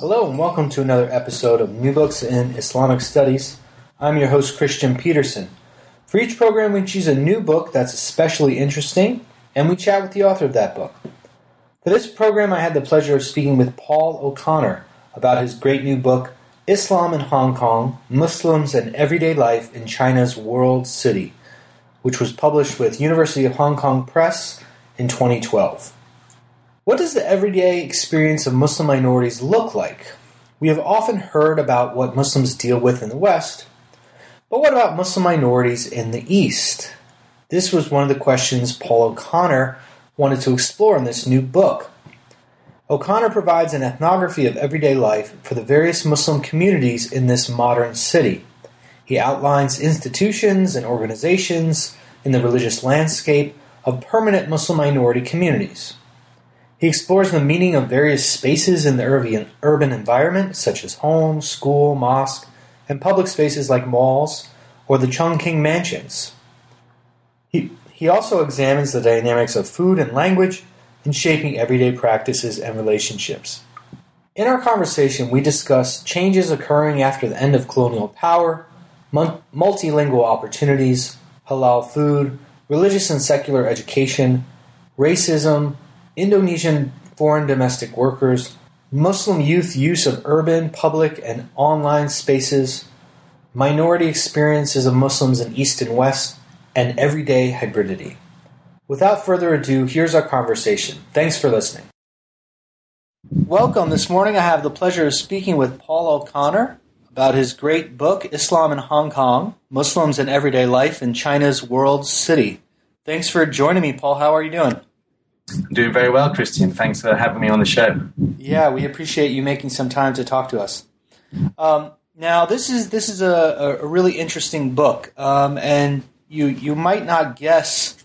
Hello and welcome to another episode of New Books in Islamic Studies. I'm your host, Christian Peterson. For each program, we choose a new book that's especially interesting, and we chat with the author of that book. For this program, I had the pleasure of speaking with Paul O'Connor about his great new book, Islam in Hong Kong Muslims and Everyday Life in China's World City, which was published with University of Hong Kong Press in 2012. What does the everyday experience of Muslim minorities look like? We have often heard about what Muslims deal with in the West, but what about Muslim minorities in the East? This was one of the questions Paul O'Connor wanted to explore in this new book. O'Connor provides an ethnography of everyday life for the various Muslim communities in this modern city. He outlines institutions and organizations in the religious landscape of permanent Muslim minority communities. He explores the meaning of various spaces in the urban environment, such as home, school, mosque, and public spaces like malls or the Chungking mansions. He, he also examines the dynamics of food and language in shaping everyday practices and relationships. In our conversation, we discuss changes occurring after the end of colonial power, multilingual opportunities, halal food, religious and secular education, racism, Indonesian foreign domestic workers, Muslim youth use of urban, public, and online spaces, minority experiences of Muslims in East and West, and everyday hybridity. Without further ado, here's our conversation. Thanks for listening. Welcome. This morning I have the pleasure of speaking with Paul O'Connor about his great book, Islam in Hong Kong Muslims and Everyday Life in China's World City. Thanks for joining me, Paul. How are you doing? I'm doing very well, Christian. Thanks for having me on the show. Yeah, we appreciate you making some time to talk to us. Um, now, this is this is a, a really interesting book, um, and you you might not guess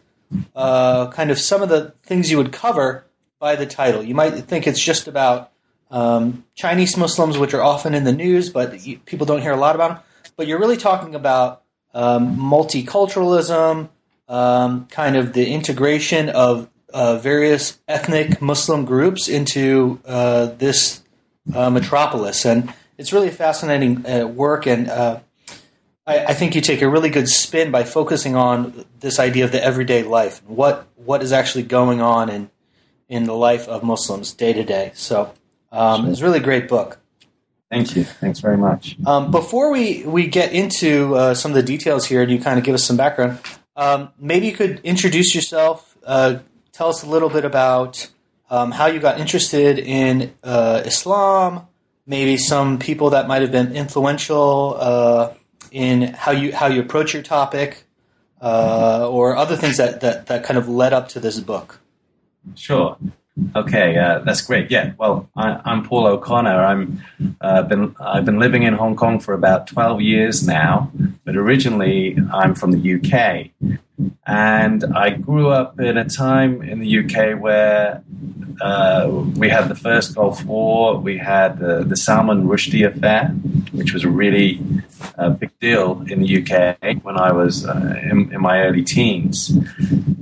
uh, kind of some of the things you would cover by the title. You might think it's just about um, Chinese Muslims, which are often in the news, but you, people don't hear a lot about them. But you're really talking about um, multiculturalism, um, kind of the integration of uh, various ethnic Muslim groups into uh, this uh, metropolis, and it's really fascinating uh, work. And uh, I, I, think you take a really good spin by focusing on this idea of the everyday life, what what is actually going on in in the life of Muslims day to day. So um, sure. it's a really great book. Thank you. Thanks very much. Um, before we, we get into uh, some of the details here and you kind of give us some background, um, maybe you could introduce yourself, uh, tell us a little bit about um, how you got interested in uh, Islam, maybe some people that might have been influential uh, in how you how you approach your topic, uh, or other things that, that, that kind of led up to this book. Sure. Okay, uh, that's great. Yeah, well, I, am Paul O'Connor. I'm uh, been I've been living in Hong Kong for about 12 years now, but originally I'm from the UK, and I grew up in a time in the UK where uh, we had the first Gulf War, we had the, the Salman Rushdie affair, which was a really uh, big deal in the UK when I was uh, in, in, my early teens.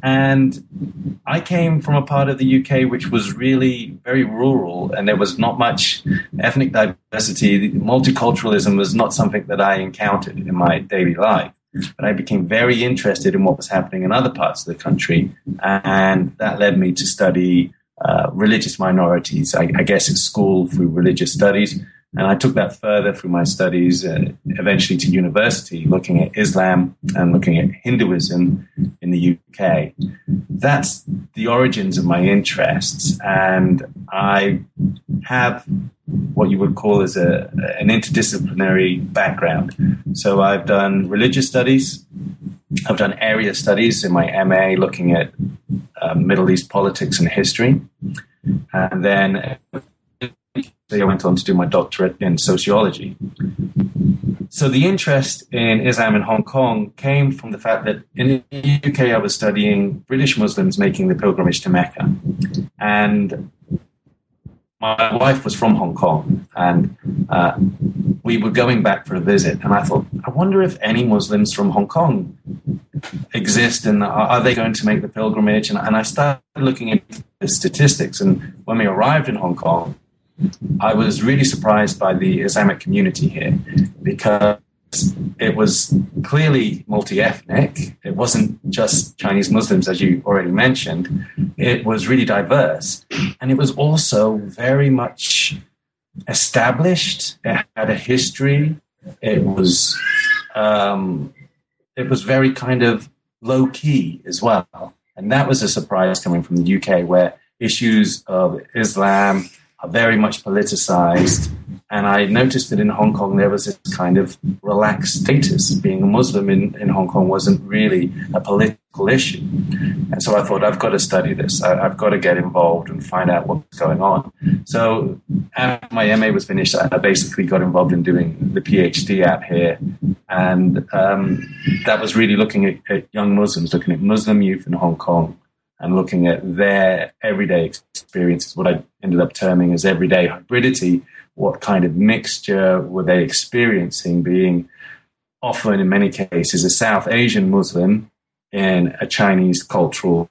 And I came from a part of the UK which was really very rural, and there was not much ethnic diversity. Multiculturalism was not something that I encountered in my daily life but I became very interested in what was happening in other parts of the country, and that led me to study uh, religious minorities, I, I, guess at school through religious studies. And I took that further through my studies, uh, eventually to university, looking at Islam and looking at Hinduism in the UK. That's the origins of my interests. And I have what you would call as a, an interdisciplinary background. So I've done religious studies, I've done area studies in my MA looking at uh, Middle East politics and history. And then I went on to do my doctorate in sociology. So the interest in Islam in Hong Kong came from the fact that in the UK I was studying British Muslims making the pilgrimage to Mecca. And my wife was from Hong Kong, and uh, we were going back for a visit. And I thought, I wonder if any Muslims from Hong Kong exist, and are they going to make the pilgrimage? And, and I started looking at the statistics. And when we arrived in Hong Kong, I was really surprised by the Islamic community here because it was clearly multi ethnic. It wasn't just Chinese Muslims, as you already mentioned. It was really diverse. And it was also very much established. It had a history. It was, um, it was very kind of low key as well. And that was a surprise coming from the UK, where issues of Islam are very much politicized and I noticed that in Hong Kong there was this kind of relaxed status. Being a Muslim in, in Hong Kong wasn't really a political issue. And so I thought, I've got to study this. I, have got to get involved and find out what's going on. So after my MA was finished, I basically got involved in doing the PhD out here. And um, that was really looking at, at young Muslims, looking at Muslim youth in Hong Kong and looking at their everyday experiences, what I ended up terming as everyday hybridity, what kind of mixture were they experiencing being often in many cases a South Asian Muslim in a Chinese cultural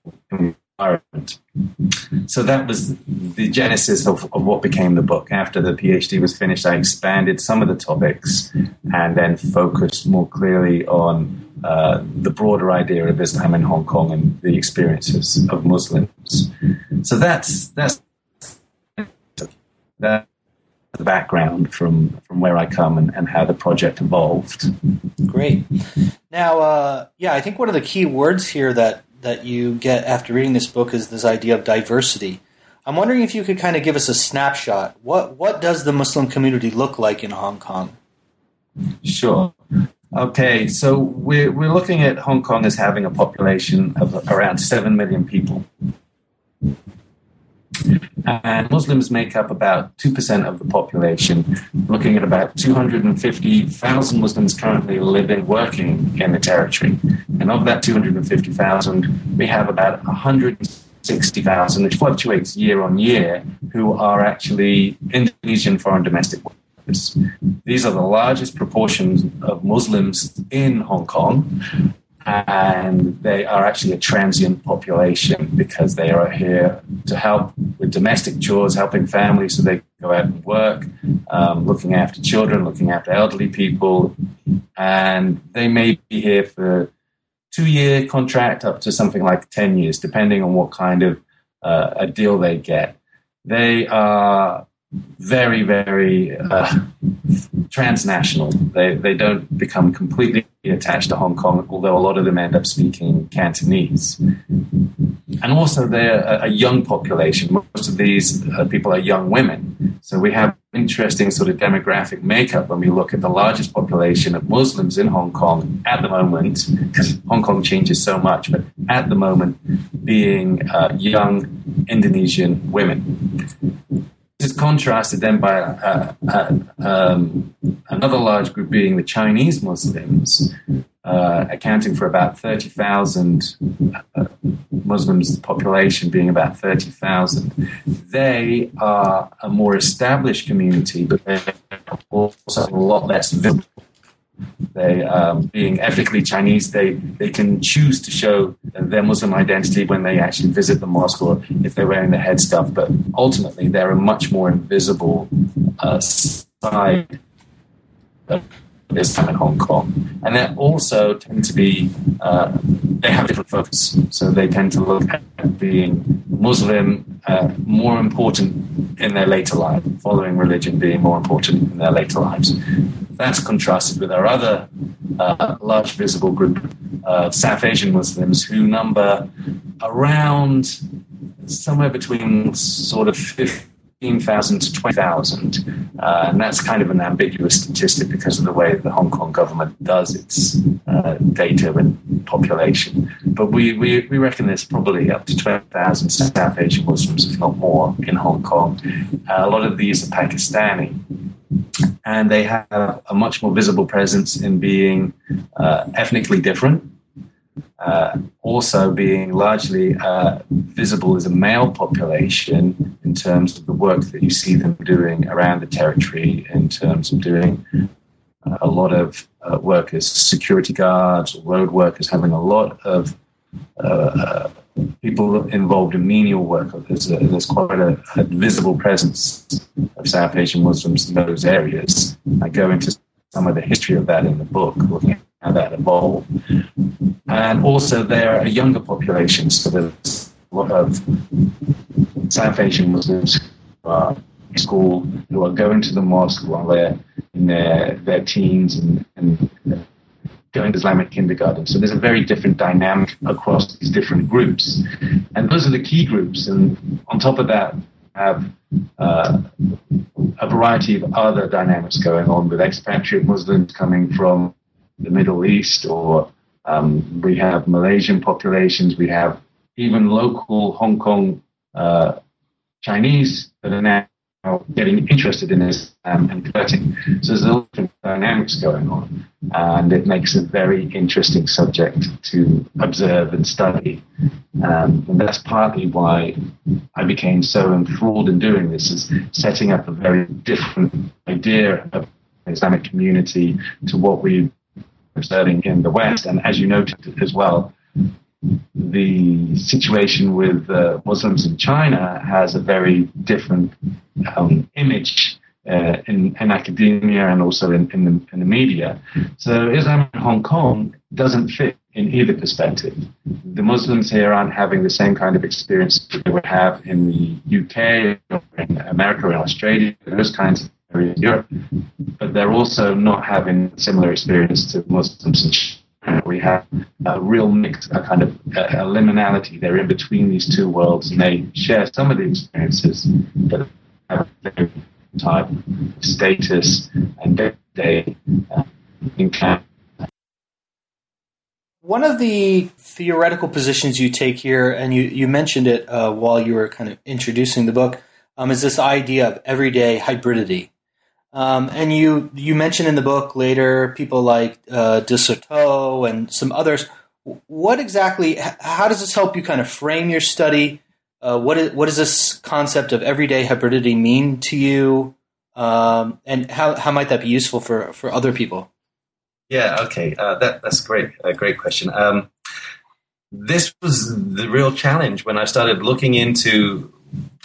So that was the genesis of, of what became the book. After the PhD was finished, I expanded some of the topics and then focused more clearly on uh, the broader idea of Islam in Hong Kong and the experiences of Muslims. So that's that's that the background from from where I come and, and how the project evolved. Great. Now, uh, yeah, I think one of the key words here that that you get after reading this book is this idea of diversity. I'm wondering if you could kind of give us a snapshot. What what does the Muslim community look like in Hong Kong? Sure. Okay, so we're, we're looking at Hong Kong as having a population of around 7 million people. And Muslims make up about 2% of the population, looking at about 250,000 Muslims currently living, working in the territory. And of that 250,000, we have about 160,000, which fluctuates year on year, who are actually Indonesian foreign domestic workers. These are the largest proportions of Muslims in Hong Kong and they are actually a transient population because they are here to help with domestic chores, helping families so they go out and work, um, looking after children, looking after elderly people, and they may be here for two year contract up to something like 10 years, depending on what kind of uh, a deal they get. They are very, very uh, transnational. They, they don't become completely attached to Hong Kong, although a lot of them end up speaking Cantonese. And also, they're a, a young population. Most of these uh, people are young women. So we have interesting sort of demographic makeup when we look at the largest population of Muslims in Hong Kong at the moment, because Hong Kong changes so much, but at the moment being uh, young Indonesian women is contrasted then by uh, uh, um, another large group being the Chinese Muslims, uh, accounting for about 30,000 uh, Muslims, population being about 30,000. They are a more established community, but they're also a lot less visible they, um, being ethnically Chinese, they, they can choose to show their Muslim identity when they actually visit the mosque or if they're wearing the headscarf. But ultimately, they're a much more invisible uh, side of Islam in Hong Kong. And they also tend to be, uh, they have a different focus. So they tend to look at being Muslim uh, more important in their later life, following religion being more important in their later lives. That's contrasted with our other uh, large visible group, of South Asian Muslims, who number around somewhere between sort of 50 15,000 to 20,000. Uh, and that's kind of an ambiguous statistic because of the way the Hong Kong government does its uh, data and population. But we, we, we reckon there's probably up to 20,000 South Asian Muslims, if not more, in Hong Kong. Uh, a lot of these are Pakistani. And they have a much more visible presence in being uh, ethnically different uh, also being largely uh, visible as a male population in terms of the work that you see them doing around the territory, in terms of doing uh, a lot of uh, security guards, road workers, having a lot of uh, people involved in menial work. There's, a, there's quite a, a, visible presence of South Asian Muslims in those areas. I go into some of the history of that in the book, looking that evolved. And also, they're a younger population, so there's a lot of South Asian Muslims who are in school, who are going to the mosque while they're in their, their teens and, and going to Islamic kindergarten. So there's a very different dynamic across these different groups. And those are the key groups. And on top of that, have uh, a variety of other dynamics going on with expatriate Muslims coming from the Middle East, or um, we have Malaysian populations, we have even local Hong Kong uh, Chinese that are now getting interested in this um, and converting. So there's a lot of dynamics going on, and it makes a very interesting subject to observe and study. Um, and that's partly why I became so enthralled in doing this, is setting up a very different idea of Islamic community to what we observing in the West. And as you noted as well, the situation with uh, Muslims in China has a very different um, image uh, in, in, academia and also in, in, the, in, the, media. So Islam in Hong Kong doesn't fit in either perspective. The Muslims here aren't having the same kind of experience that they would have in the UK or in America or in Australia, those kinds of in Europe, but they're also not having similar experience to Muslims in China. We have a real mix, a kind of a, a liminality. They're in between these two worlds, and they share some of the experiences, but have their type, status, and day-to-day uh, encounter. One of the theoretical positions you take here, and you, you mentioned it uh, while you were kind of introducing the book, um, is this idea of everyday hybridity. Um, and you you mentioned in the book later people like uh, de Certeau and some others. What exactly? How does this help you kind of frame your study? Uh, what is what does this concept of everyday hybridity mean to you? Um, and how how might that be useful for for other people? Yeah, okay, uh, that that's great. A great question. Um, this was the real challenge when I started looking into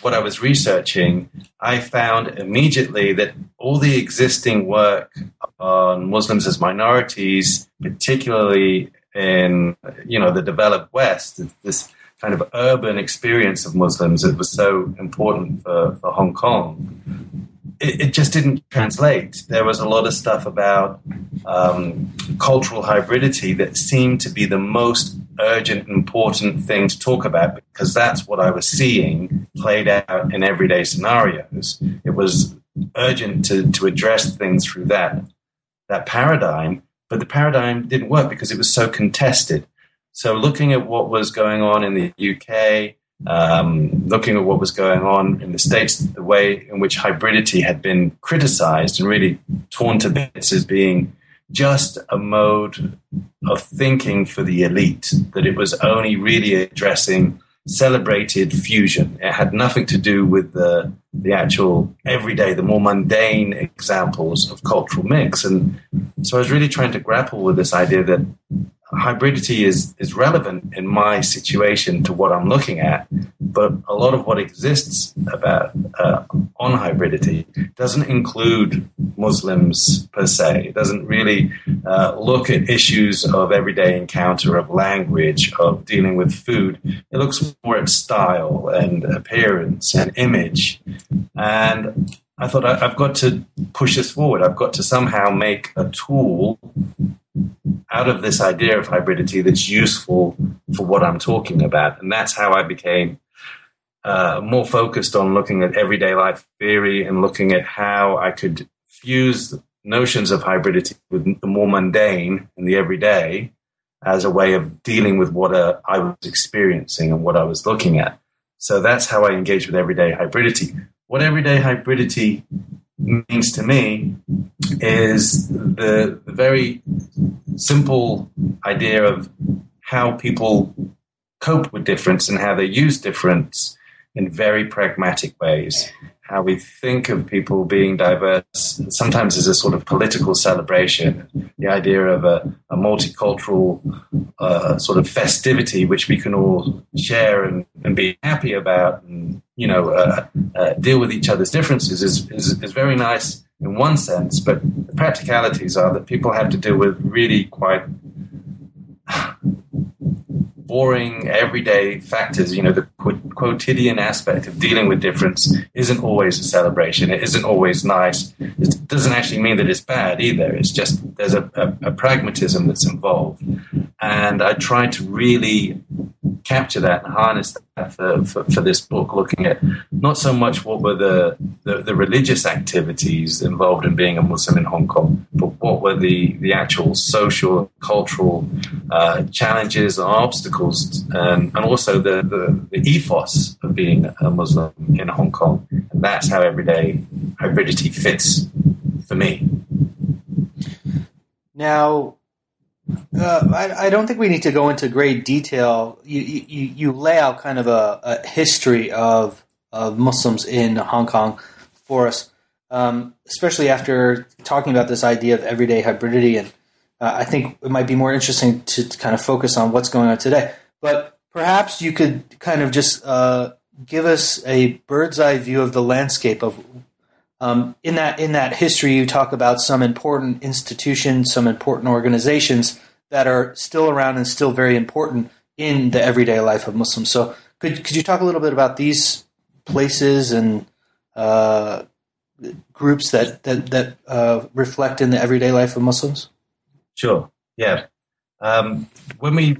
what I was researching, I found immediately that all the existing work on Muslims as minorities, particularly in you know the developed West, this kind of urban experience of Muslims that was so important for, for Hong Kong, it, it, just didn't translate. There was a lot of stuff about um, cultural hybridity that seemed to be the most urgent, important thing to talk about because that's what I was seeing played out in everyday scenarios. It was urgent to, to address things through that that paradigm, but the paradigm didn't work because it was so contested. So, looking at what was going on in the UK, um, looking at what was going on in the States, the way in which hybridity had been criticized and really torn to bits as being just a mode of thinking for the elite, that it was only really addressing celebrated fusion. It had nothing to do with the, the actual everyday, the more mundane examples of cultural mix. And so I was really trying to grapple with this idea that hybridity is, is relevant in my situation to what I'm looking at, but a lot of what exists about uh, on hybridity doesn't include Muslims per se. It doesn't really uh, look at issues of everyday encounter, of language, of dealing with food. It looks more at style and appearance and image. And I thought I've got to push this forward. I've got to somehow make a tool out of this idea of hybridity that's useful for what I'm talking about. And that's how I became uh, more focused on looking at everyday life theory and looking at how I could fuse notions of hybridity with the more mundane and the everyday as a way of dealing with what uh, I was experiencing and what I was looking at. So that's how I engage with everyday hybridity. What everyday hybridity means to me is the, the very simple idea of how people cope with difference and how they use difference in very pragmatic ways how we think of people being diverse sometimes as a sort of political celebration. The idea of a, a multicultural uh, sort of festivity which we can all share and, and be happy about and, you know, uh, uh, deal with each other's differences is, is, is very nice in one sense, but the practicalities are that people have to deal with really quite boring, everyday factors, you know, the quotidian aspect of dealing with difference isn't always a celebration. It isn't always nice. It doesn't actually mean that it's bad either. It's just there's a, a, a pragmatism that's involved. And I try to really capture that and harness that for, for, for, this book, looking at not so much what were the, the, the, religious activities involved in being a Muslim in Hong Kong, but what were the, the actual social, cultural uh, challenges and obstacles, and, and also the, the, the, ethos of being a Muslim in Hong Kong. And that's how everyday hybridity fits for me. Now, uh, I, I, don't think we need to go into great detail. You, you, you lay out kind of a, a, history of, of Muslims in Hong Kong for us, um, especially after talking about this idea of everyday hybridity. And uh, I think it might be more interesting to, to, kind of focus on what's going on today. But perhaps you could kind of just uh, give us a bird's eye view of the landscape of um, in that in that history, you talk about some important institutions, some important organizations that are still around and still very important in the everyday life of Muslims. So, could could you talk a little bit about these places and uh, groups that that that uh, reflect in the everyday life of Muslims? Sure. Yeah. Um, when we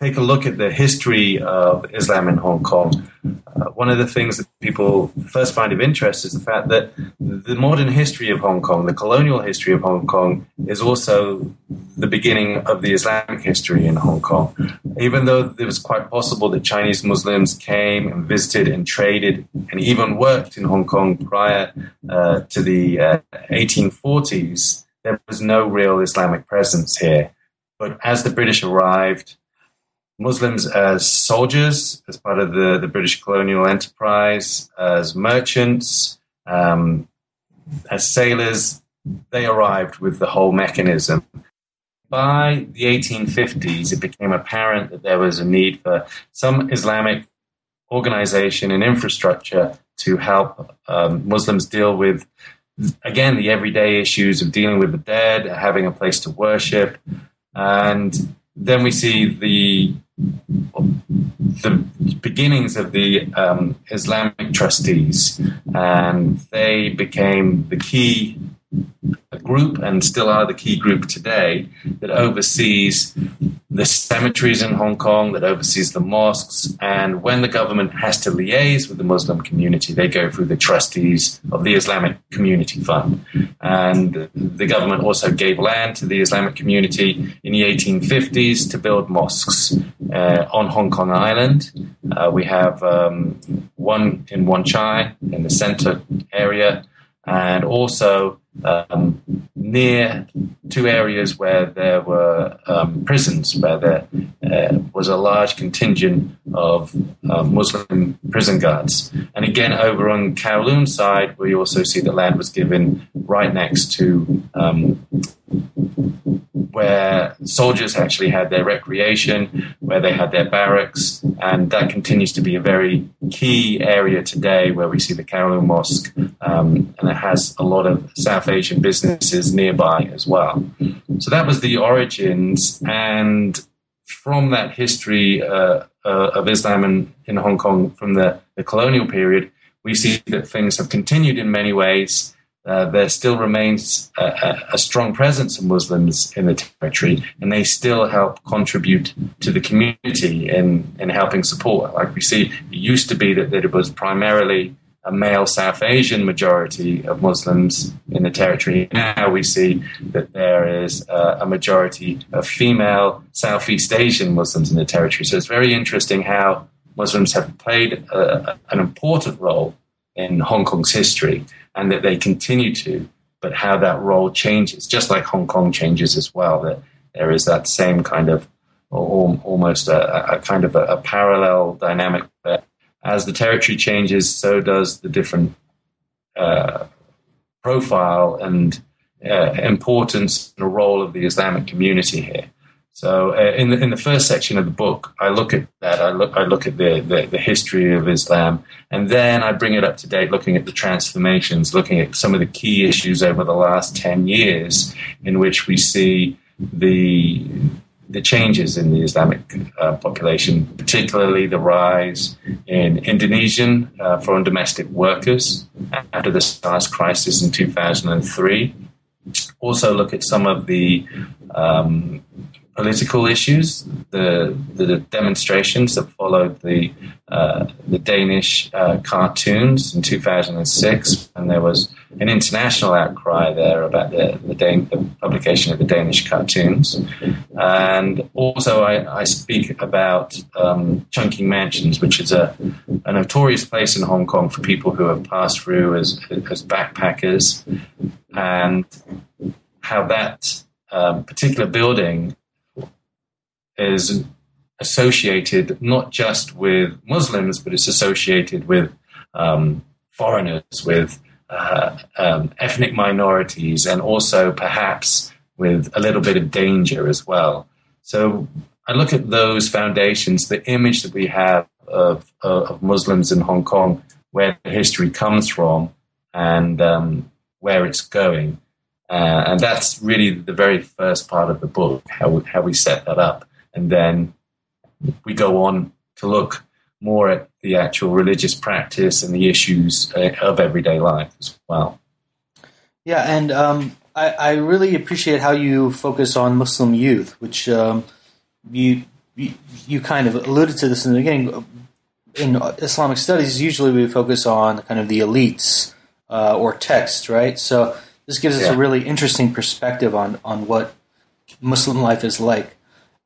take a look at the history of Islam in Hong Kong, uh, one of the things that people first find of interest is the fact that the modern history of Hong Kong, the colonial history of Hong Kong, is also the beginning of the Islamic history in Hong Kong. Even though it was quite possible that Chinese Muslims came and visited and traded and even worked in Hong Kong prior uh, to the uh, 1840s, there was no real Islamic presence here. But as the British arrived, Muslims as soldiers, as part of the, the British colonial enterprise, as merchants, um, as sailors. They arrived with the whole mechanism. By the 1850s, it became apparent that there was a need for some Islamic organization and infrastructure to help um, Muslims deal with, again, the everyday issues of dealing with the dead, having a place to worship. And then we see the the beginnings of the um, Islamic trustees, and they became the key group and still are the key group today that oversees the cemeteries in Hong Kong, that oversees the mosques. And when the government has to liaise with the Muslim community, they go through the trustees of the Islamic Community Fund. And the government also gave land to the Islamic community in the 1850s to build mosques uh, on Hong Kong Island. Uh, we have um, one in Wan Chai in the center area, and also um, near two areas where there were um, prisons, where there uh, was a large contingent of uh, Muslim prison guards. And again, over on Kowloon side, we also see that land was given right next to um, where soldiers actually had their recreation, where they had their barracks, and that continues to be a very key area today where we see the Kowloon Mosque, um, and it has a lot of South Asian businesses nearby as well. So that was the origins, and from that history uh, uh, of Islam in, in Hong Kong from the, the colonial period, we see that things have continued in many ways uh, there still remains a, a, strong presence of Muslims in the territory, and they still help contribute to the community in, in helping support. Like we see, it used to be that, that it was primarily a male South Asian majority of Muslims in the territory. Now we see that there is a, a majority of female Southeast Asian Muslims in the territory. So it's very interesting how Muslims have played a, an important role in Hong Kong's history and that they continue to, but how that role changes, just like Hong Kong changes as well, that there is that same kind of or almost a, a kind of a, a, parallel dynamic that as the territory changes, so does the different uh, profile and uh, importance and role of the Islamic community here. So uh, in the in the first section of the book, I look at that. I look I look at the, the, the history of Islam, and then I bring it up to date, looking at the transformations, looking at some of the key issues over the last ten years, in which we see the the changes in the Islamic uh, population, particularly the rise in Indonesian uh, foreign domestic workers after the SARS crisis in 2003. Also, look at some of the um, political issues, the the demonstrations that followed the uh, the Danish uh, cartoons in 2006, and there was an international outcry there about the the, Dan- the publication of the Danish cartoons, and also I, I speak about um, Chungking Mansions, which is a, a notorious place in Hong Kong for people who have passed through as as backpackers, and how that um, particular building is associated not just with Muslims, but it's associated with um, foreigners, with uh, um, ethnic minorities, and also perhaps with a little bit of danger as well. So I look at those foundations, the image that we have of, of Muslims in Hong Kong, where the history comes from, and um, where it's going. Uh, and that's really the very first part of the book, how we, how we set that up and then we go on to look more at the actual religious practice and the issues uh, of everyday life as well. Yeah, and um, I, I, really appreciate how you focus on Muslim youth, which um, you, you, you kind of alluded to this in the beginning. In Islamic studies, usually we focus on kind of the elites uh, or text, right? So this gives us yeah. a really interesting perspective on on what Muslim life is like.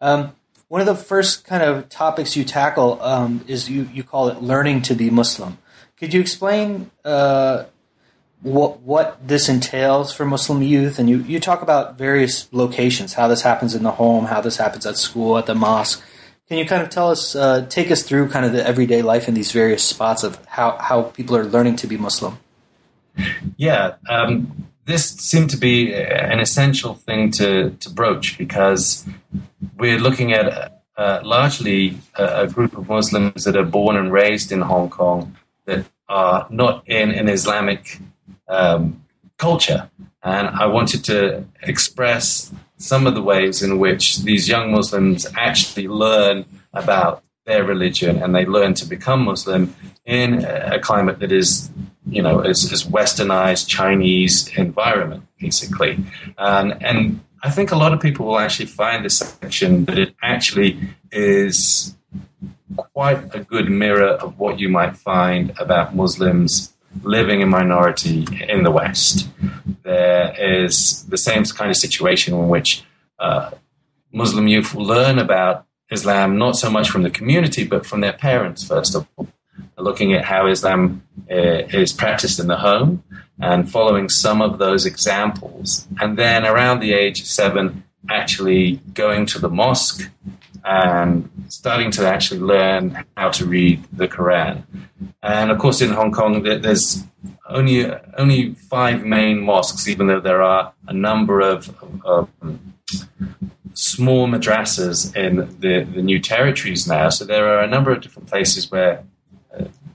Um, one of the first kind of topics you tackle um, is you, you call it learning to be Muslim. Could you explain uh, what what this entails for Muslim youth? And you, you talk about various locations, how this happens in the home, how this happens at school, at the mosque. Can you kind of tell us, uh, take us through kind of the everyday life in these various spots of how, how people are learning to be Muslim? Yeah, um, this seemed to be an essential thing to, to broach because we're looking at uh, largely a, a, group of Muslims that are born and raised in Hong Kong that are not in an Islamic um, culture. And I wanted to express some of the ways in which these young Muslims actually learn about their religion and they learn to become Muslim in a climate that is you know, as, westernized Chinese environment, basically. And, and I think a lot of people will actually find this section that it actually is quite a good mirror of what you might find about Muslims living in minority in the West. There is the same kind of situation in which uh, Muslim youth learn about Islam not so much from the community, but from their parents, first of all looking at how Islam uh, is practiced in the home and following some of those examples. And then around the age of seven, actually going to the mosque and starting to actually learn how to read the Quran. And of course, in Hong Kong, there's only only five main mosques, even though there are a number of, of small madrasas in the, the new territories now. So there are a number of different places where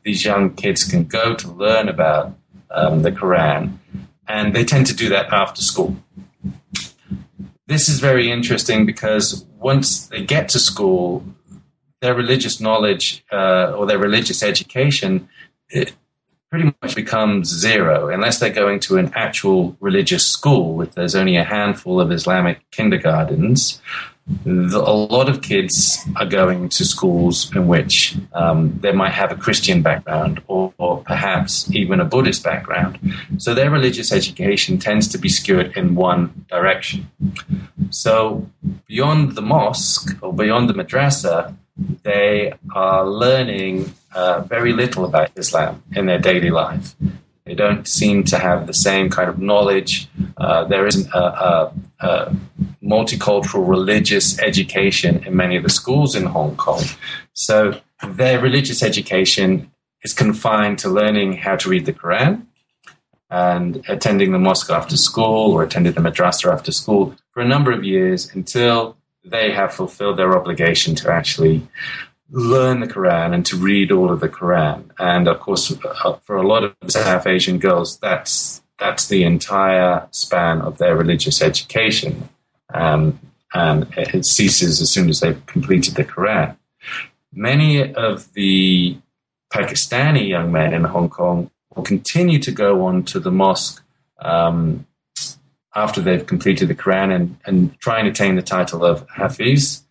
these young kids can go to learn about um, the Quran, and they tend to do that after school. This is very interesting because once they get to school, their religious knowledge uh, or their religious education pretty much becomes zero unless they're going to an actual religious school. If there's only a handful of Islamic kindergartens, the, a lot of kids are going to schools in which um, they might have a Christian background or, or, perhaps even a Buddhist background. So their religious education tends to be skewed in one direction. So beyond the mosque or beyond the madrasa, they are learning uh, very little about Islam in their daily life. They don't seem to have the same kind of knowledge. Uh, there isn't a, a, a, multicultural religious education in many of the schools in Hong Kong. So their religious education is confined to learning how to read the Quran and attending the mosque after school or attending the madrasa after school for a number of years until they have fulfilled their obligation to actually learn the Quran and to read all of the Quran. And of course, uh, for a lot of South Asian girls, that's that's the entire span of their religious education, um, and it ceases as soon as they've completed the Quran. Many of the Pakistani young men in Hong Kong will continue to go on to the mosque um, after they've completed the Quran and, and try and attain the title of Hafiz.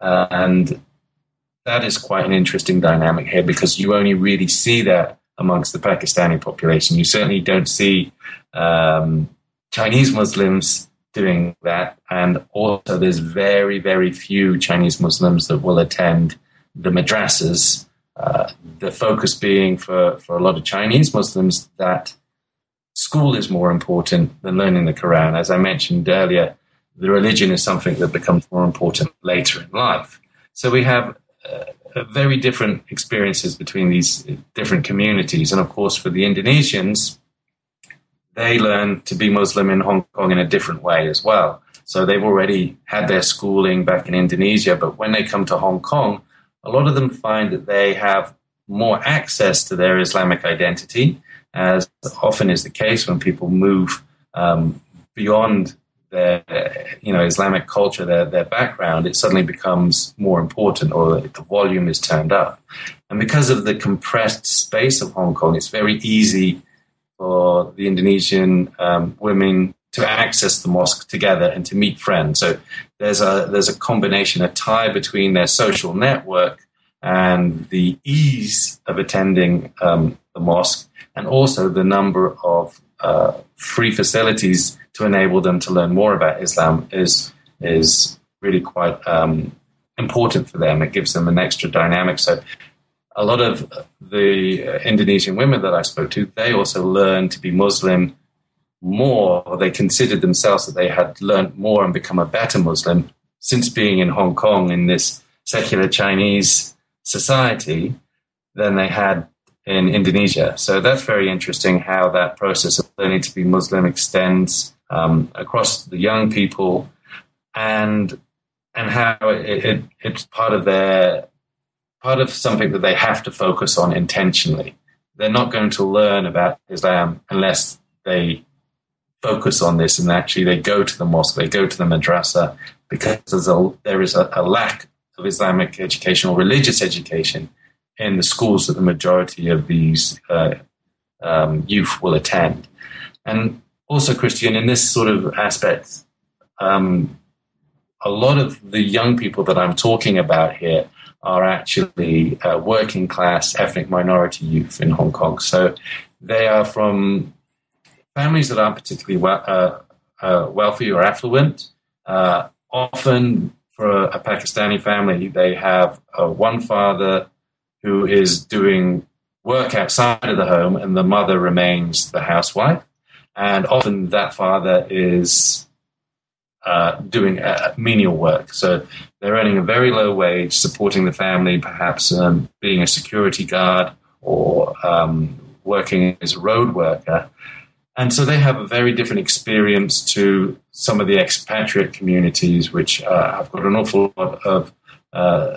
Uh, and that is quite an interesting dynamic here because you only really see that amongst the Pakistani population. You certainly don't see um, Chinese Muslims doing that. And also, there's very, very few Chinese Muslims that will attend the madrasas. Uh, the focus being for, for a lot of Chinese Muslims that school is more important than learning the Quran. As I mentioned earlier, the religion is something that becomes more important later in life. So we have uh, very different experiences between these different communities. And of course, for the Indonesians, they learn to be Muslim in Hong Kong in a different way as well. So they've already had their schooling back in Indonesia, but when they come to Hong Kong, a lot of them find that they have more access to their Islamic identity, as often is the case when people move um, beyond their you know Islamic culture, their their background, it suddenly becomes more important, or the volume is turned up. And because of the compressed space of Hong Kong, it's very easy for the Indonesian um, women to access the mosque together and to meet friends. So there's a there's a combination, a tie between their social network and the ease of attending um, the mosque, and also the number of uh, free facilities to enable them to learn more about Islam is is really quite um, important for them. It gives them an extra dynamic. So a lot of the Indonesian women that I spoke to, they also learned to be Muslim more. They considered themselves that they had learned more and become a better Muslim since being in Hong Kong in this secular Chinese society than they had in Indonesia. So that's very interesting how that process of learning to be Muslim extends um, across the young people, and and how it, it, it's part of their part of something that they have to focus on intentionally. They're not going to learn about Islam unless they focus on this and actually they go to the mosque, they go to the madrasa, because a, there is a, a lack of Islamic education or religious education in the schools that the majority of these uh, um, youth will attend. And also, Christian, in this sort of aspect, um, a lot of the young people that I'm talking about here are actually uh, working class ethnic minority youth in Hong Kong. So they are from families that aren't particularly well, uh, uh, wealthy or affluent. Uh, often, for a, a, Pakistani family, they have uh, one father who is doing work outside of the home, and the mother remains the housewife. And often that father is uh, doing uh, menial work. So they're earning a very low wage, supporting the family, perhaps um, being a security guard or um, working as a road worker. And so they have a very different experience to some of the expatriate communities, which uh, have got an awful lot of uh,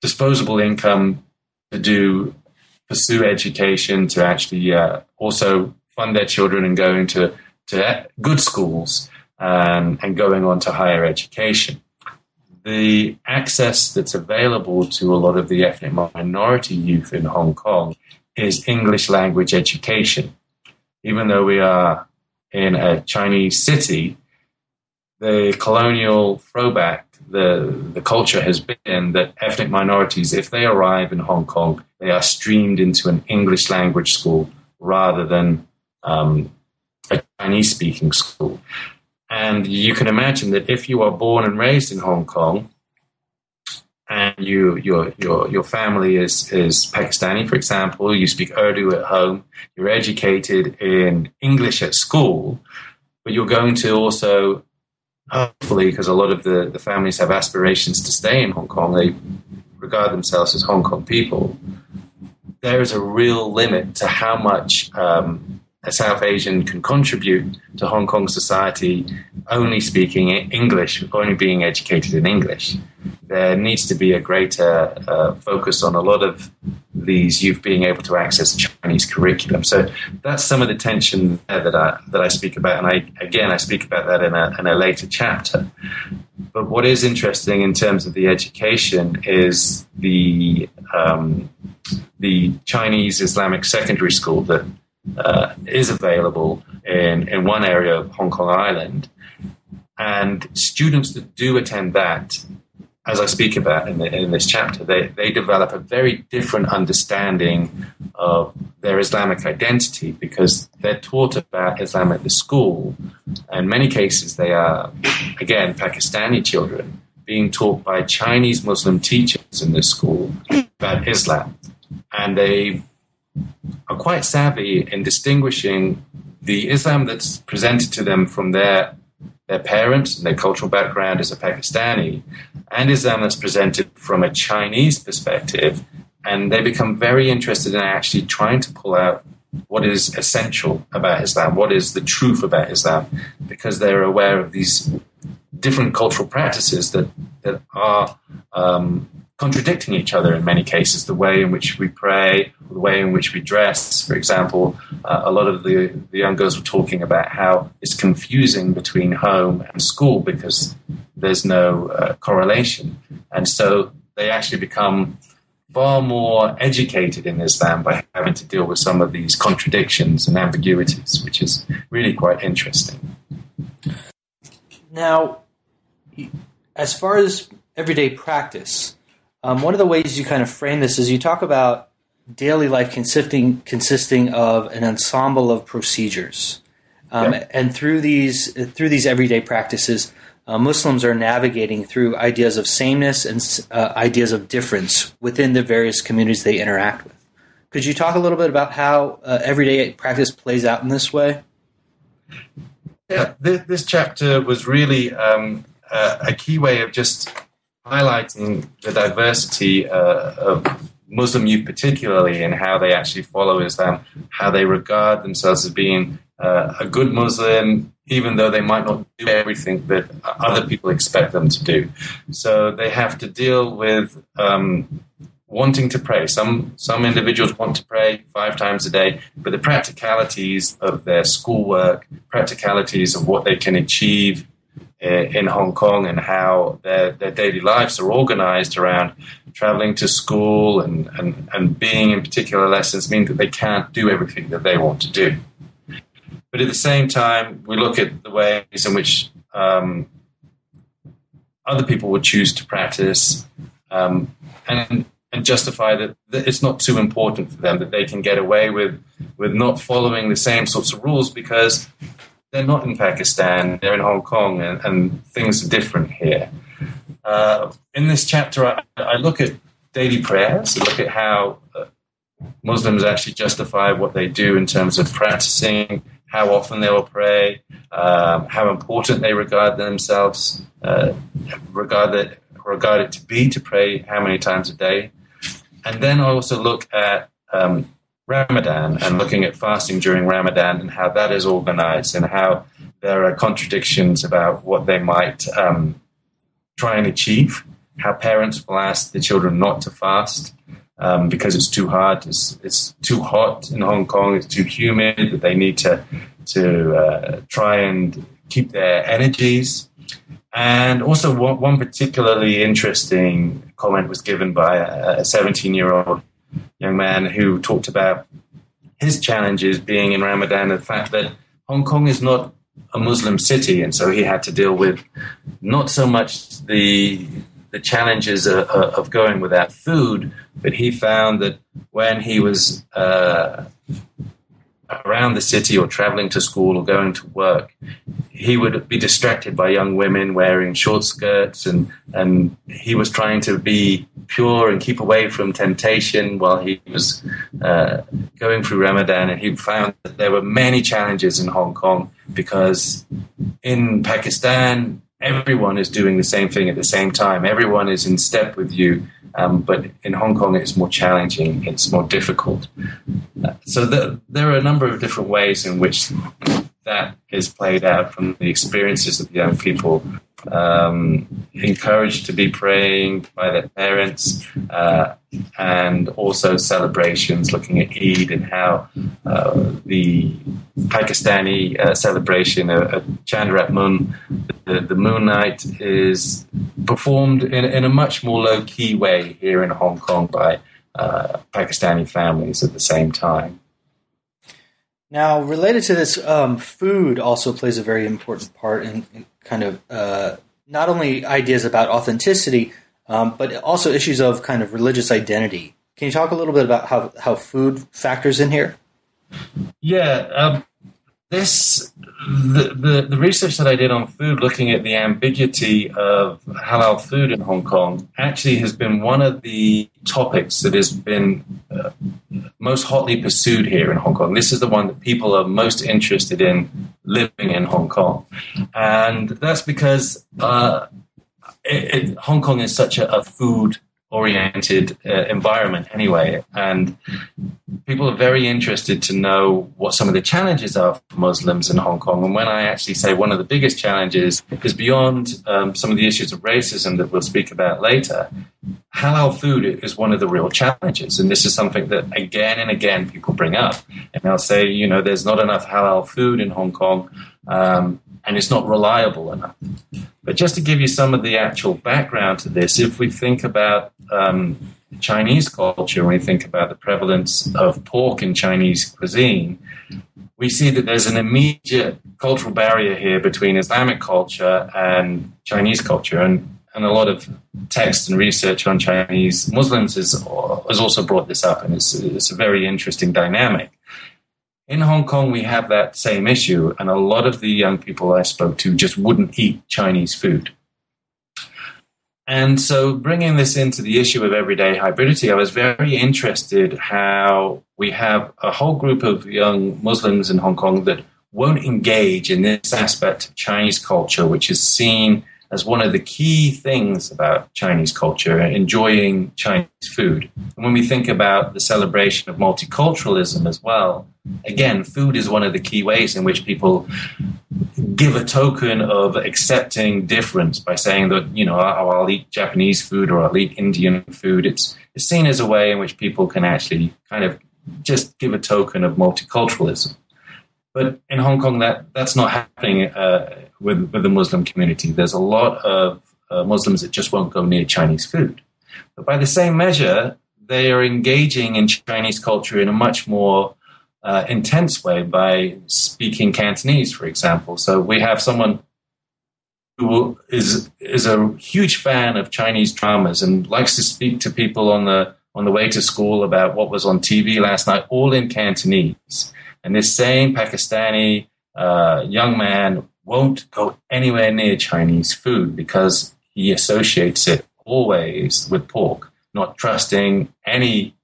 disposable income to do, pursue education, to actually uh, also fund their children and going to, to good schools um, and going on to higher education. The access that's available to a lot of the ethnic minority youth in Hong Kong is English language education. Even though we are in a Chinese city, the colonial throwback, the, the culture has been that ethnic minorities, if they arrive in Hong Kong, they are streamed into an English language school rather than um, a Chinese speaking school. And you can imagine that if you are born and raised in Hong Kong, and you your your your family is is Pakistani, for example, you speak Urdu at home, you're educated in English at school, but you're going to also hopefully because a lot of the, the families have aspirations to stay in Hong Kong, they regard themselves as Hong Kong people. There is a real limit to how much um, South Asian can contribute to Hong Kong society only speaking English, only being educated in English. There needs to be a greater uh, focus on a lot of these youth being able to access Chinese curriculum. So that's some of the tension that I that I speak about, and I again I speak about that in a in a later chapter. But what is interesting in terms of the education is the um, the Chinese Islamic secondary school that uh, is available in, in one area of Hong Kong Island. And students that do attend that, as I speak about in, the, in this chapter, they, they develop a very different understanding of their Islamic identity because they're taught about Islam at the school. In many cases, they are, again, Pakistani children being taught by Chinese Muslim teachers in this school about Islam. And they are quite savvy in distinguishing the Islam that's presented to them from their their parents and their cultural background as a Pakistani, and Islam that's presented from a Chinese perspective, and they become very interested in actually trying to pull out what is essential about Islam, what is the truth about Islam, because they're aware of these different cultural practices that that are um, contradicting each other in many cases. The way in which we pray, the way in which we dress, for example, uh, a lot of the, the young girls were talking about how it's confusing between home and school because there's no uh, correlation. And so they actually become far more educated in Islam by having to deal with some of these contradictions and ambiguities, which is really quite interesting. Now, as far as everyday practice, um, one of the ways you kind of frame this is you talk about daily life consisting consisting of an ensemble of procedures, um, yeah. and through these through these everyday practices, uh, Muslims are navigating through ideas of sameness and uh, ideas of difference within the various communities they interact with. Could you talk a little bit about how uh, everyday practice plays out in this way? Yeah, this, this chapter was really um, a key way of just highlighting the diversity uh, of Muslim youth, particularly and how they actually follow Islam, how they regard themselves as being uh, a good Muslim, even though they might not do everything that other people expect them to do. So they have to deal with um, wanting to pray. Some some individuals want to pray five times a day, but the practicalities of their schoolwork, practicalities of what they can achieve in Hong Kong and how their, their daily lives are organized around traveling to school and, and, and being in particular lessons mean that they can't do everything that they want to do. But at the same time, we look at the ways in which um, other people would choose to practice um, and, and justify that, that it's not too important for them, that they can get away with, with not following the same sorts of rules because they're not in Pakistan, they're in Hong Kong, and, and things are different here. Uh, in this chapter, I, I, look at daily prayers, I look at how uh, Muslims actually justify what they do in terms of practicing, how often they will pray, um, how important they regard themselves, uh, regard, it, regard it to be to pray how many times a day. And then I also look at um, Ramadan and looking at fasting during Ramadan and how that is organized and how there are contradictions about what they might um, try and achieve. How parents will ask the children not to fast um, because it's too hard, it's, it's, too hot in Hong Kong, it's too humid, that they need to, to uh, try and keep their energies. And also, one, one particularly interesting comment was given by a 17 year old young man who talked about his challenges being in Ramadan, and the fact that Hong Kong is not a Muslim city, and so he had to deal with not so much the the challenges of, of going without food, but he found that when he was uh, around the city or traveling to school or going to work, he would be distracted by young women wearing short skirts, and and he was trying to be pure and keep away from temptation while he was uh, going through Ramadan. And he found that there were many challenges in Hong Kong because in Pakistan everyone is doing the same thing at the same time. Everyone is in step with you. Um, but in Hong Kong, it's more challenging, it's more difficult. So the, there are a number of different ways in which that is played out from the experiences of young people. Um, encouraged to be praying by their parents, uh, and also celebrations looking at Eid and how uh, the Pakistani uh, celebration of, of Chand Raat Moon, the, the, moon night, is performed in, in a much more low key way here in Hong Kong by uh, Pakistani families at the same time. Now, related to this, um, food also plays a very important part in, in kind of uh, not only ideas about authenticity, um, but also issues of kind of religious identity. Can you talk a little bit about how, how food factors in here? Yeah, um, this the, the, the research that I did on food, looking at the ambiguity of halal food in Hong Kong, actually has been one of the topics that has been uh, most hotly pursued here in Hong Kong. This is the one that people are most interested in living in Hong Kong, and that's because uh, it, it, Hong Kong is such a, a food oriented uh, environment anyway. And people are very interested to know what some of the challenges are for Muslims in Hong Kong. And when I actually say one of the biggest challenges is beyond um, some of the issues of racism that we'll speak about later, halal food is one of the real challenges. And this is something that again and again people bring up. And they'll say, you know, there's not enough halal food in Hong Kong. Um, and it's not reliable enough. But just to give you some of the actual background to this, if we think about um, Chinese culture, when we think about the prevalence of pork in Chinese cuisine, we see that there's an immediate cultural barrier here between Islamic culture and Chinese culture. And, and a lot of text and research on Chinese Muslims has, has also brought this up, and it's, it's a very interesting dynamic. In Hong Kong, we have that same issue, and a lot of the young people I spoke to just wouldn't eat Chinese food. And so, bringing this into the issue of everyday hybridity, I was very interested how we have a whole group of young Muslims in Hong Kong that won't engage in this aspect of Chinese culture, which is seen as one of the key things about Chinese culture, enjoying Chinese food. And when we think about the celebration of multiculturalism as well, again, food is one of the key ways in which people give a token of accepting difference by saying that, you know, oh, I'll eat Japanese food or I'll eat Indian food. It's, it's seen as a way in which people can actually kind of just give a token of multiculturalism. But in Hong Kong, that, that's not happening uh, with, with the Muslim community. There's a lot of uh, Muslims that just won't go near Chinese food. But by the same measure, they are engaging in Chinese culture in a much more uh, intense way by speaking Cantonese, for example. So we have someone who is is a huge fan of Chinese dramas and likes to speak to people on the on the way to school about what was on TV last night, all in Cantonese. And this same Pakistani uh, young man won't go anywhere near Chinese food because he associates it always with pork, not trusting any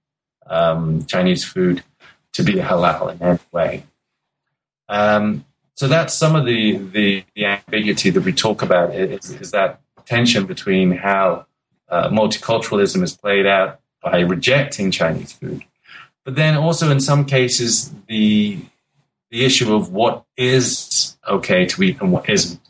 um, Chinese food to be halal in any way. Um, so that's some of the, the, the, ambiguity that we talk about is, is that tension between how uh, multiculturalism is played out by rejecting Chinese food but then also in some cases the the issue of what is okay to eat and what isn't.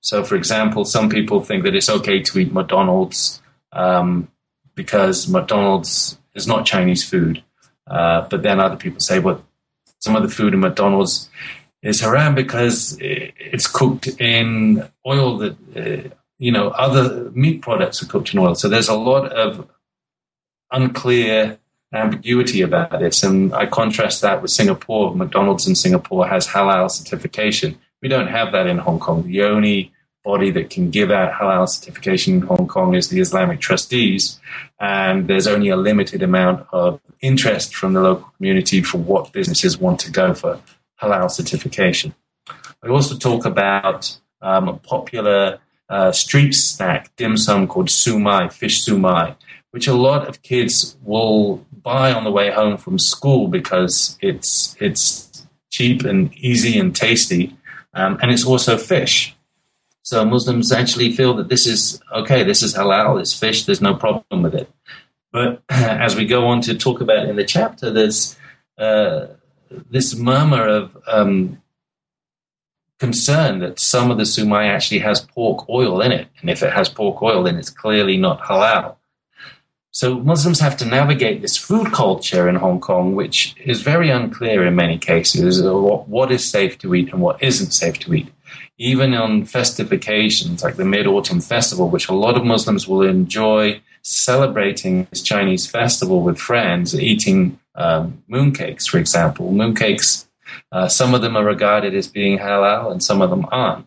So, for example, some people think that it's okay to eat McDonald's um, because McDonald's is not Chinese food, uh, but then other people say, well, some of the food in McDonald's is haram because it's cooked in oil that uh, you know other meat products are cooked in oil. So there's a lot of unclear ambiguity about this. And I contrast that with Singapore. McDonald's in Singapore has halal certification. We don't have that in Hong Kong. The only body that can give out halal certification in Hong Kong is the Islamic trustees. And there's only a limited amount of interest from the local community for what businesses want to go for halal certification. I also talk about um, a popular uh, street snack, dim sum called sumai, fish sumai, which a lot of kids will buy on the way home from school because it's it's cheap and easy and tasty, um, and it's also fish. So Muslims actually feel that this is okay, this is halal, it's fish, there's no problem with it. But as we go on to talk about in the chapter, there's uh, this murmur of um, concern that some of the sumai actually has pork oil in it. And if it has pork oil, then it's clearly not halal. So Muslims have to navigate this food culture in Hong Kong, which is very unclear in many cases what, what is safe to eat and what isn't safe to eat. Even on festive occasions like the Mid Autumn Festival, which a lot of Muslims will enjoy celebrating this Chinese festival with friends, eating um, mooncakes, for example. Mooncakes uh, some of them are regarded as being halal and some of them aren't.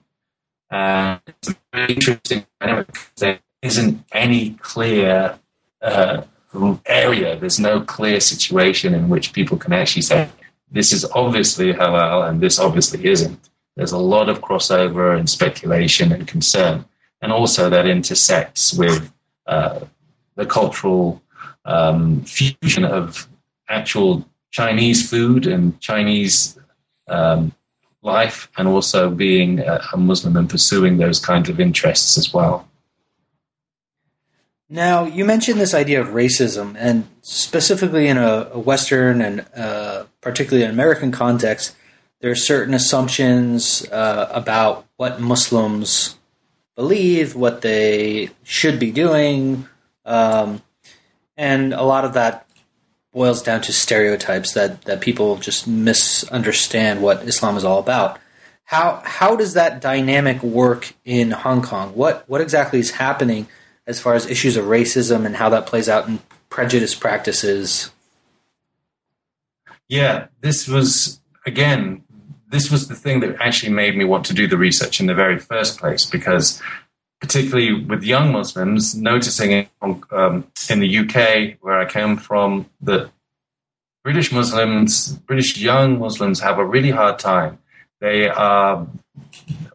And it's very interesting there isn't any clear uh, area, there's no clear situation in which people can actually say, this is obviously halal and this obviously isn't. There's a lot of crossover and speculation and concern. And also that intersects with uh, the cultural um, fusion of actual Chinese food and Chinese um, life, and also being a, a Muslim and pursuing those kinds of interests as well. Now, you mentioned this idea of racism, and specifically in a, a Western and uh, particularly an American context, there are certain assumptions uh, about what Muslims believe, what they should be doing, um, and a lot of that boils down to stereotypes that, that people just misunderstand what Islam is all about. How how does that dynamic work in Hong Kong? What what exactly is happening as far as issues of racism and how that plays out in prejudice practices? Yeah, this was again this was the thing that actually made me want to do the research in the very first place because particularly with young Muslims, noticing um, in the UK, where I came from, that British Muslims, British young Muslims, have a really hard time. They are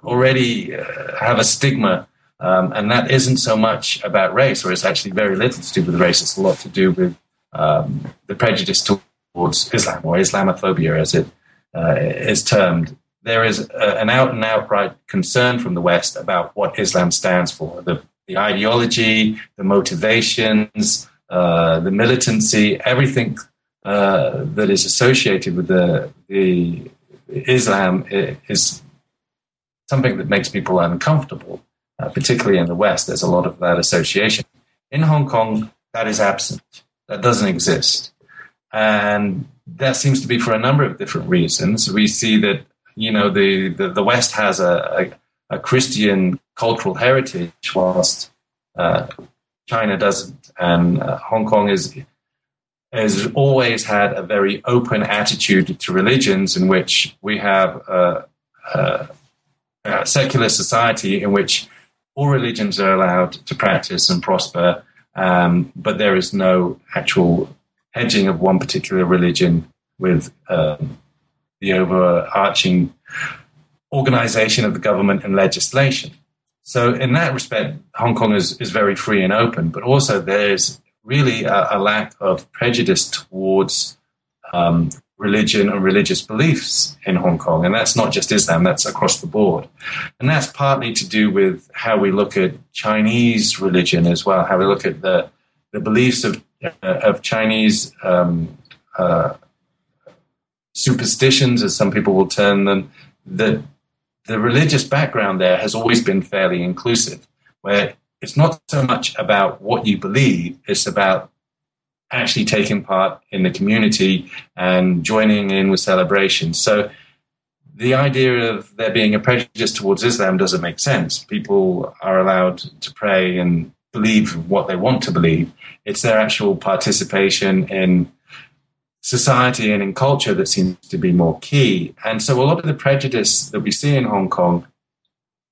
already uh, have a stigma, um, and that isn't so much about race, or it's actually very little to do with race. It's a lot to do with um, the prejudice towards Islam or Islamophobia, as it uh, is termed. There is a, an out and outright concern from the West about what Islam stands for. The, the ideology, the motivations, uh, the militancy, everything uh, that is associated with the, the Islam is something that makes people uncomfortable, uh, particularly in the West. There's a lot of that association. In Hong Kong, that is absent. That doesn't exist. And that seems to be for a number of different reasons. We see that you know, the, the, the West has a, a, a, Christian cultural heritage, whilst uh, China doesn't. And uh, Hong Kong is has always had a very open attitude to religions, in which we have a, a, a secular society in which all religions are allowed to practice and prosper, um, but there is no actual hedging of one particular religion with um, the overarching organization of the government and legislation. So, in that respect, Hong Kong is, is very free and open, but also there's really a, a lack of prejudice towards um, religion and religious beliefs in Hong Kong. And that's not just Islam, that's across the board. And that's partly to do with how we look at Chinese religion as well, how we look at the, the beliefs of, uh, of Chinese um, uh, superstitions, as some people will term them, that the religious background there has always been fairly inclusive, where it's not so much about what you believe, it's about actually taking part in the community and joining in with celebrations. So the idea of there being a prejudice towards Islam doesn't make sense. People are allowed to pray and believe what they want to believe. It's their actual participation in society and in culture that seems to be more key. And so a lot of the prejudice that we see in Hong Kong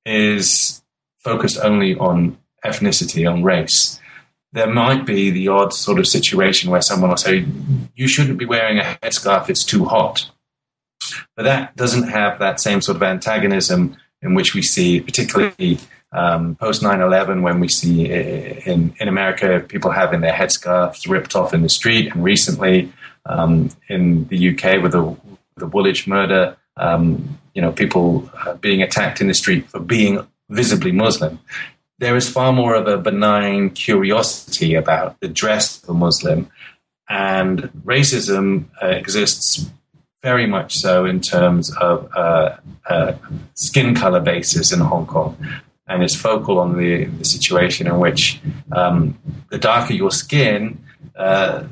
is focused only on ethnicity, on race. There might be the odd sort of situation where someone will say, You shouldn't be wearing a headscarf, it's too hot. But that doesn't have that same sort of antagonism in which we see, particularly um, post 9 11, when we see in, in America people having their headscarves ripped off in the street, and recently um, in the UK with the, the Woolwich murder, um, you know, people uh, being attacked in the street for being visibly Muslim. There is far more of a benign curiosity about the dress of a Muslim, and racism uh, exists very much so in terms of uh, uh, skin color basis in Hong Kong. And it's focal on the, the situation in which um, the darker your skin, uh,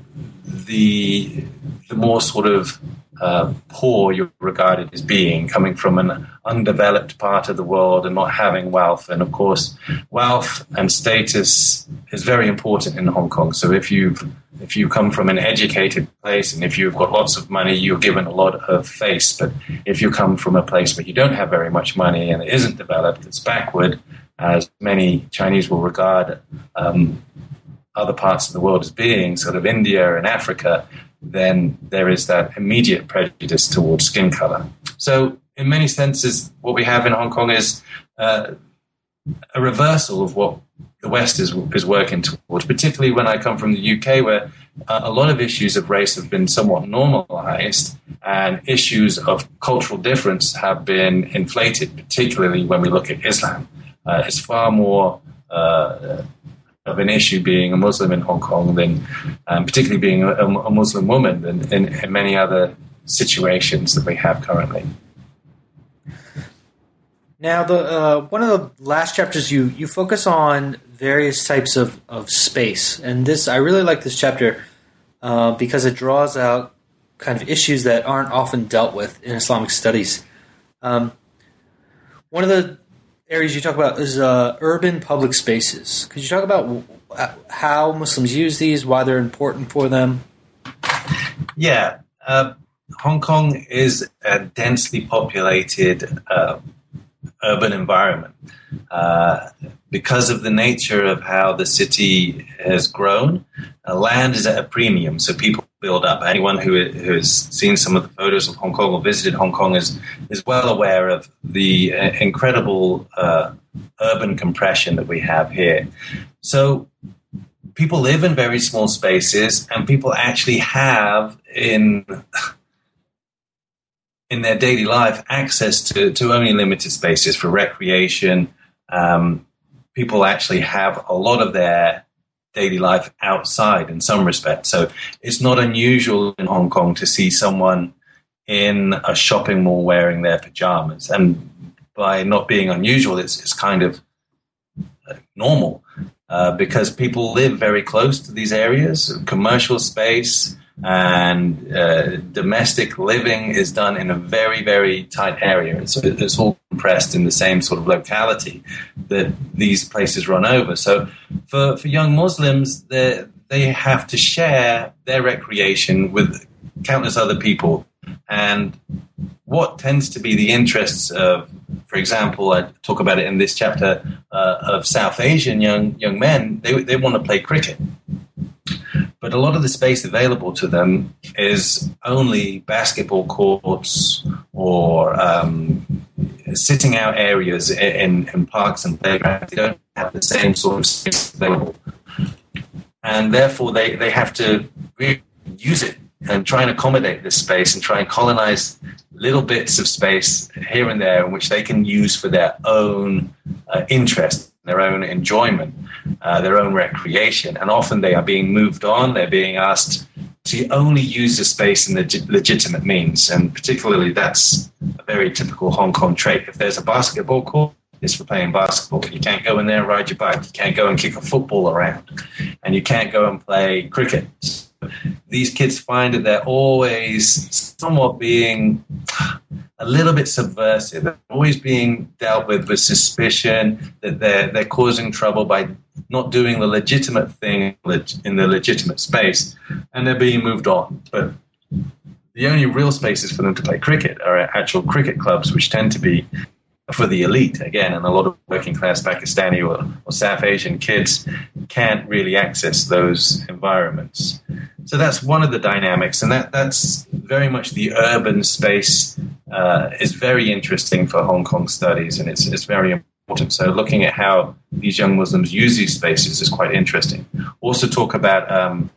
the, the more sort of uh, poor you're regarded as being, coming from an undeveloped part of the world and not having wealth. And of course, wealth and status is very important in Hong Kong. So if you if you come from an educated place and if you've got lots of money, you're given a lot of face. But if you come from a place where you don't have very much money and it isn't developed, it's backward, as many Chinese will regard um, other parts of the world as being, sort of India and Africa, then there is that immediate prejudice towards skin color. So, in many senses, what we have in Hong Kong is uh, a reversal of what the West is, is working towards, particularly when I come from the UK, where uh, a lot of issues of race have been somewhat normalized and issues of cultural difference have been inflated, particularly when we look at Islam. Uh, it's far more uh, of an issue being a Muslim in Hong Kong than, um, particularly being a, a, Muslim woman, than in, in many other situations that we have currently. Now, the uh, one of the last chapters you you focus on various types of, of space, and this I really like this chapter uh, because it draws out kind of issues that aren't often dealt with in Islamic studies. Um, one of the areas you talk about is uh, urban public spaces. Could you talk about how Muslims use these, why they're important for them? Yeah, uh, Hong Kong is a densely populated uh, urban environment. Uh, because of the nature of how the city has grown, uh, land is at a premium, so people build up. Anyone who, who has seen some of the photos of Hong Kong or visited Hong Kong is, is well aware of the uh, incredible uh, urban compression that we have here. So people live in very small spaces, and people actually have in in their daily life access to, to only limited spaces for recreation. Um, people actually have a lot of their daily life outside in some respect. So it's not unusual in Hong Kong to see someone in a shopping mall wearing their pajamas. And by not being unusual, it's, it's kind of normal uh, because people live very close to these areas, commercial space, and uh, domestic living is done in a very, very tight area. It's, it's all compressed in the same sort of locality that these places run over. So for, for young Muslims, they have to share their recreation with countless other people. And what tends to be the interests of, for example, I talk about it in this chapter uh, of South Asian young young men. They they want to play cricket, but a lot of the space available to them is only basketball courts or um, sitting out areas in, in parks and playgrounds. They don't have the same sort of space available. And therefore, they, they have to use it and try and accommodate this space and try and colonize little bits of space here and there which they can use for their own uh, interest, their own enjoyment, uh, their own recreation. And often they are being moved on, they're being asked to only use the space in the legitimate means. And particularly, that's a very typical Hong Kong trait. If there's a basketball court, it's for playing basketball. You can't go in there and ride your bike. You can't go and kick a football around. And you can't go and play cricket these kids find that they're always somewhat being a little bit subversive. They're always being dealt with with suspicion that they're they're causing trouble by not doing the legitimate thing in the legitimate space, and they're being moved on. But the only real spaces for them to play cricket are actual cricket clubs, which tend to be for the elite again, and a lot of working class Pakistani or, or, South Asian kids can't really access those environments. So that's one of the dynamics, and that that's very much the urban space uh, is very interesting for Hong Kong studies, and it's it's very important. So looking at how these young Muslims use these spaces is quite interesting. Also talk about um,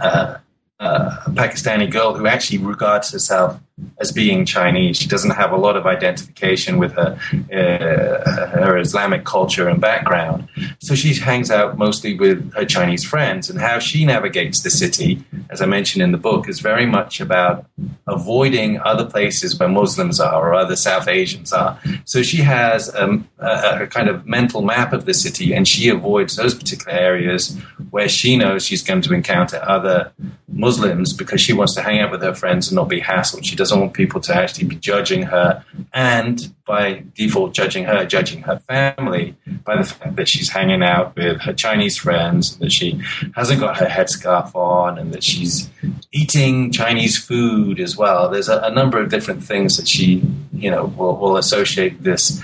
uh, uh, a Pakistani girl who actually regards herself as being Chinese. She doesn't have a lot of identification with her uh, her Islamic culture and background. So she hangs out mostly with her Chinese friends. And how she navigates the city, as I mentioned in the book, is very much about avoiding other places where Muslims are or other South Asians are. So she has um, a, a kind of mental map of the city, and she avoids those particular areas where she knows she's going to encounter other Muslims because she wants to hang out with her friends and not be hassled. She doesn't want people to actually be judging her and by default judging her, judging her family by the fact that she's hanging out with her Chinese friends, that she hasn't got her headscarf on, and that she's eating Chinese food as well. There's a, a number of different things that she, you know, will, will associate this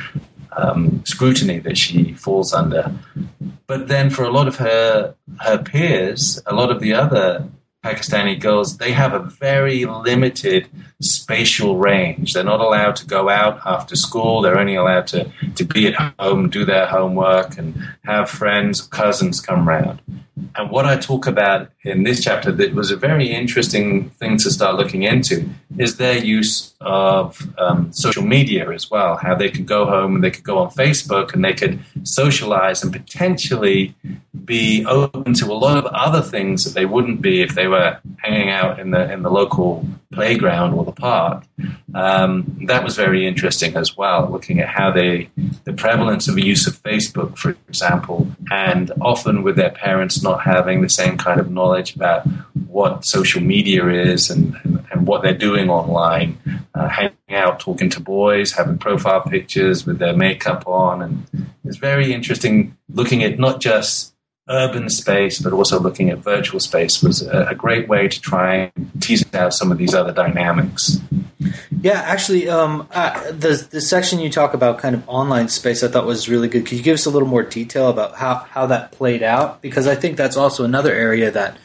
um, scrutiny that she falls under. But then for a lot of her her peers, a lot of the other Pakistani girls, they have a very limited spatial range. They're not allowed to go out after school. They're only allowed to, to be at home, do their homework, and have friends, cousins come round. And what I talk about in this chapter that was a very interesting thing to start looking into is their use of um, social media as well. How they could go home and they could go on Facebook and they could socialize and potentially be open to a lot of other things that they wouldn't be if they were hanging out in the in the local playground or the park. Um, that was very interesting as well, looking at how they the prevalence of the use of Facebook, for example, and often with their parents not having the same kind of knowledge about what social media is and, and, and what they're doing online, uh, hanging out, talking to boys, having profile pictures with their makeup on. And it's very interesting looking at not just urban space, but also looking at virtual space was a, a, great way to try and tease out some of these other dynamics. Yeah, actually, um, the the section you talk about kind of online space, I thought was really good. Could you give us a little more detail about how, how that played out? Because I think that's also another area that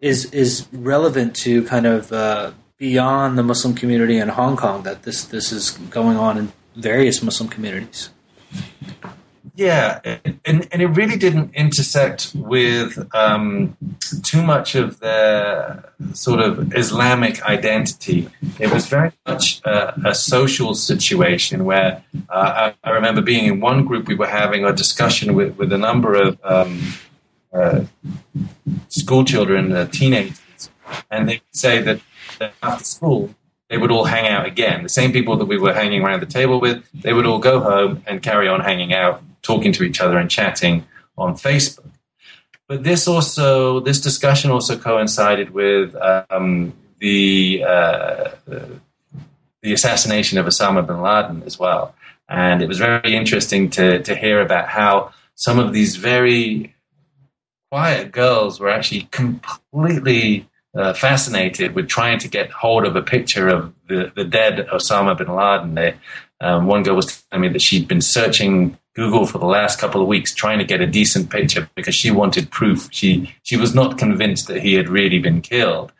is is relevant to kind of uh, beyond the Muslim community in Hong Kong. That this this is going on in various Muslim communities. Yeah, and, and it really didn't intersect with um, too much of their sort of Islamic identity. It was very much a, a social situation where uh, I, I, remember being in one group, we were having a discussion with, with a number of um, uh, school children, uh, teenagers, and they say that, that after school, they would all hang out again. The same people that we were hanging around the table with, they would all go home and carry on hanging out talking to each other and chatting on Facebook. But this also, this discussion also coincided with um, the uh, the assassination of Osama bin Laden as well, and it was very interesting to to hear about how some of these very quiet girls were actually completely uh, fascinated with trying to get hold of a picture of the, the dead Osama bin Laden. They, um, one girl was telling me that she'd been searching Google for the last couple of weeks trying to get a decent picture because she wanted proof. She she was not convinced that he had really been killed,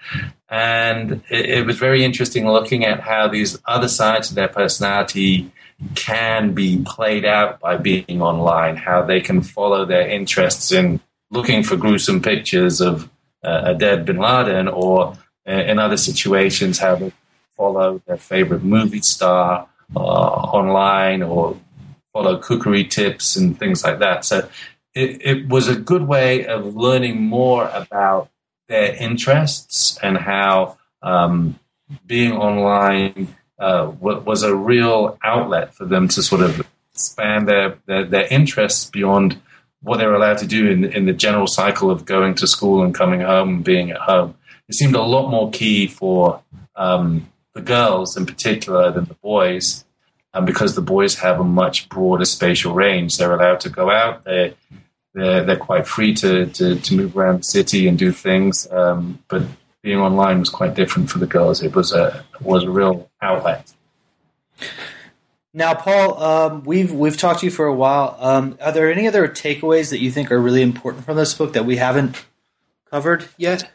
and it, it was very interesting looking at how these other sides of their personality can be played out by being online. How they can follow their interests in looking for gruesome pictures of uh, a dead Bin Laden, or uh, in other situations, how they follow their favorite movie star uh, online or follow cookery tips and things like that. So it, it was a good way of learning more about their interests and how um, being online uh, was a real outlet for them to sort of expand their, their, their interests beyond what they were allowed to do in, in the general cycle of going to school and coming home and being at home. It seemed a lot more key for um, the girls in particular than the boys and because the boys have a much broader spatial range, they're allowed to go out. They they're, they're quite free to, to, to move around the city and do things. Um, but being online was quite different for the girls. It was a was a real outlet. Now, Paul, um, we've we've talked to you for a while. Um, are there any other takeaways that you think are really important from this book that we haven't covered yet?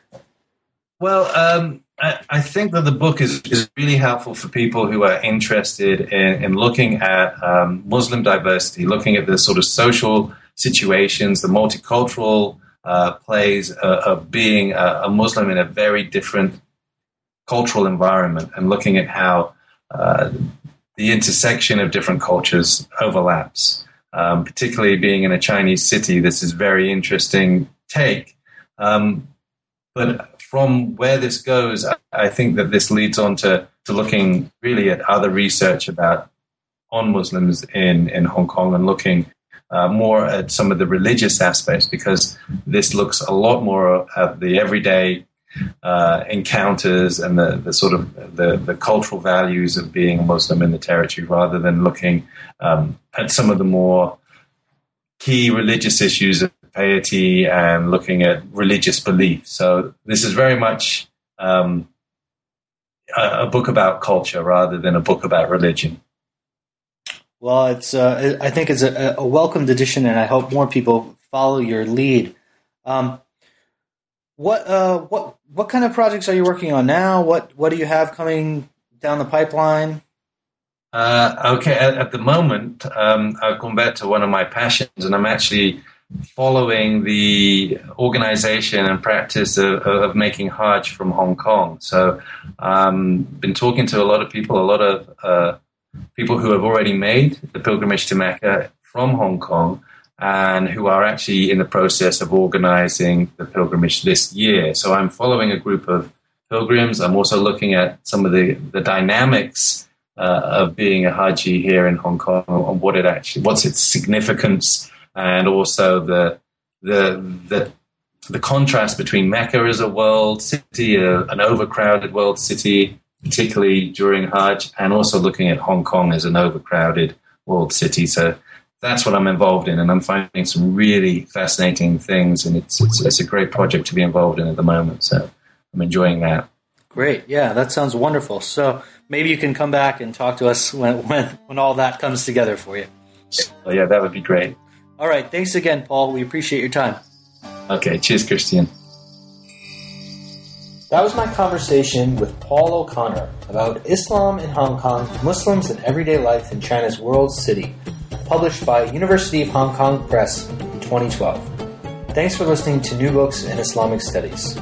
Well, um, I, think that the book is, is really helpful for people who are interested in, in looking at um, Muslim diversity, looking at the sort of social situations, the multicultural uh, plays uh, of being a, a, Muslim in a very different cultural environment, and looking at how uh, the intersection of different cultures overlaps. Um, particularly being in a Chinese city, this is very interesting take. Um, but from where this goes, I think that this leads on to, to looking really at other research about on Muslims in, in Hong Kong and looking uh, more at some of the religious aspects because this looks a lot more at the everyday uh, encounters and the, the sort of the, the, cultural values of being a Muslim in the territory rather than looking um, at some of the more key religious issues piety and looking at religious belief. So this is very much um, a, a, book about culture rather than a book about religion. Well, it's uh, I think it's a, a, welcomed addition, and I hope more people follow your lead. Um, what uh, what what kind of projects are you working on now? What what do you have coming down the pipeline? Uh, okay, at, at, the moment, um, I've gone back to one of my passions, and I'm actually following the organization and practice of, of making Hajj from Hong Kong. So, um, been talking to a lot of people, a lot of uh, people who have already made the pilgrimage to Mecca from Hong Kong and who are actually in the process of organizing the pilgrimage this year. So, I'm following a group of pilgrims. I'm also looking at some of the, the dynamics uh, of being a Haji here in Hong Kong and what it actually, what's its significance and also the the the the contrast between Mecca as a world city, a, an overcrowded world city, particularly during Hajj, and also looking at Hong Kong as an overcrowded world city. So that's what I'm involved in, and I'm finding some really fascinating things, and it's it's, it's a great project to be involved in at the moment. So I'm enjoying that. Great, yeah, that sounds wonderful. So maybe you can come back and talk to us when when, when all that comes together for you. Oh, yeah, that would be great. All right. Thanks again, Paul. We appreciate your time. Okay. Cheers, Christian. That was my conversation with Paul O'Connor about Islam in Hong Kong, Muslims and Everyday Life in China's World City, published by University of Hong Kong Press in 2012. Thanks for listening to New Books in Islamic Studies.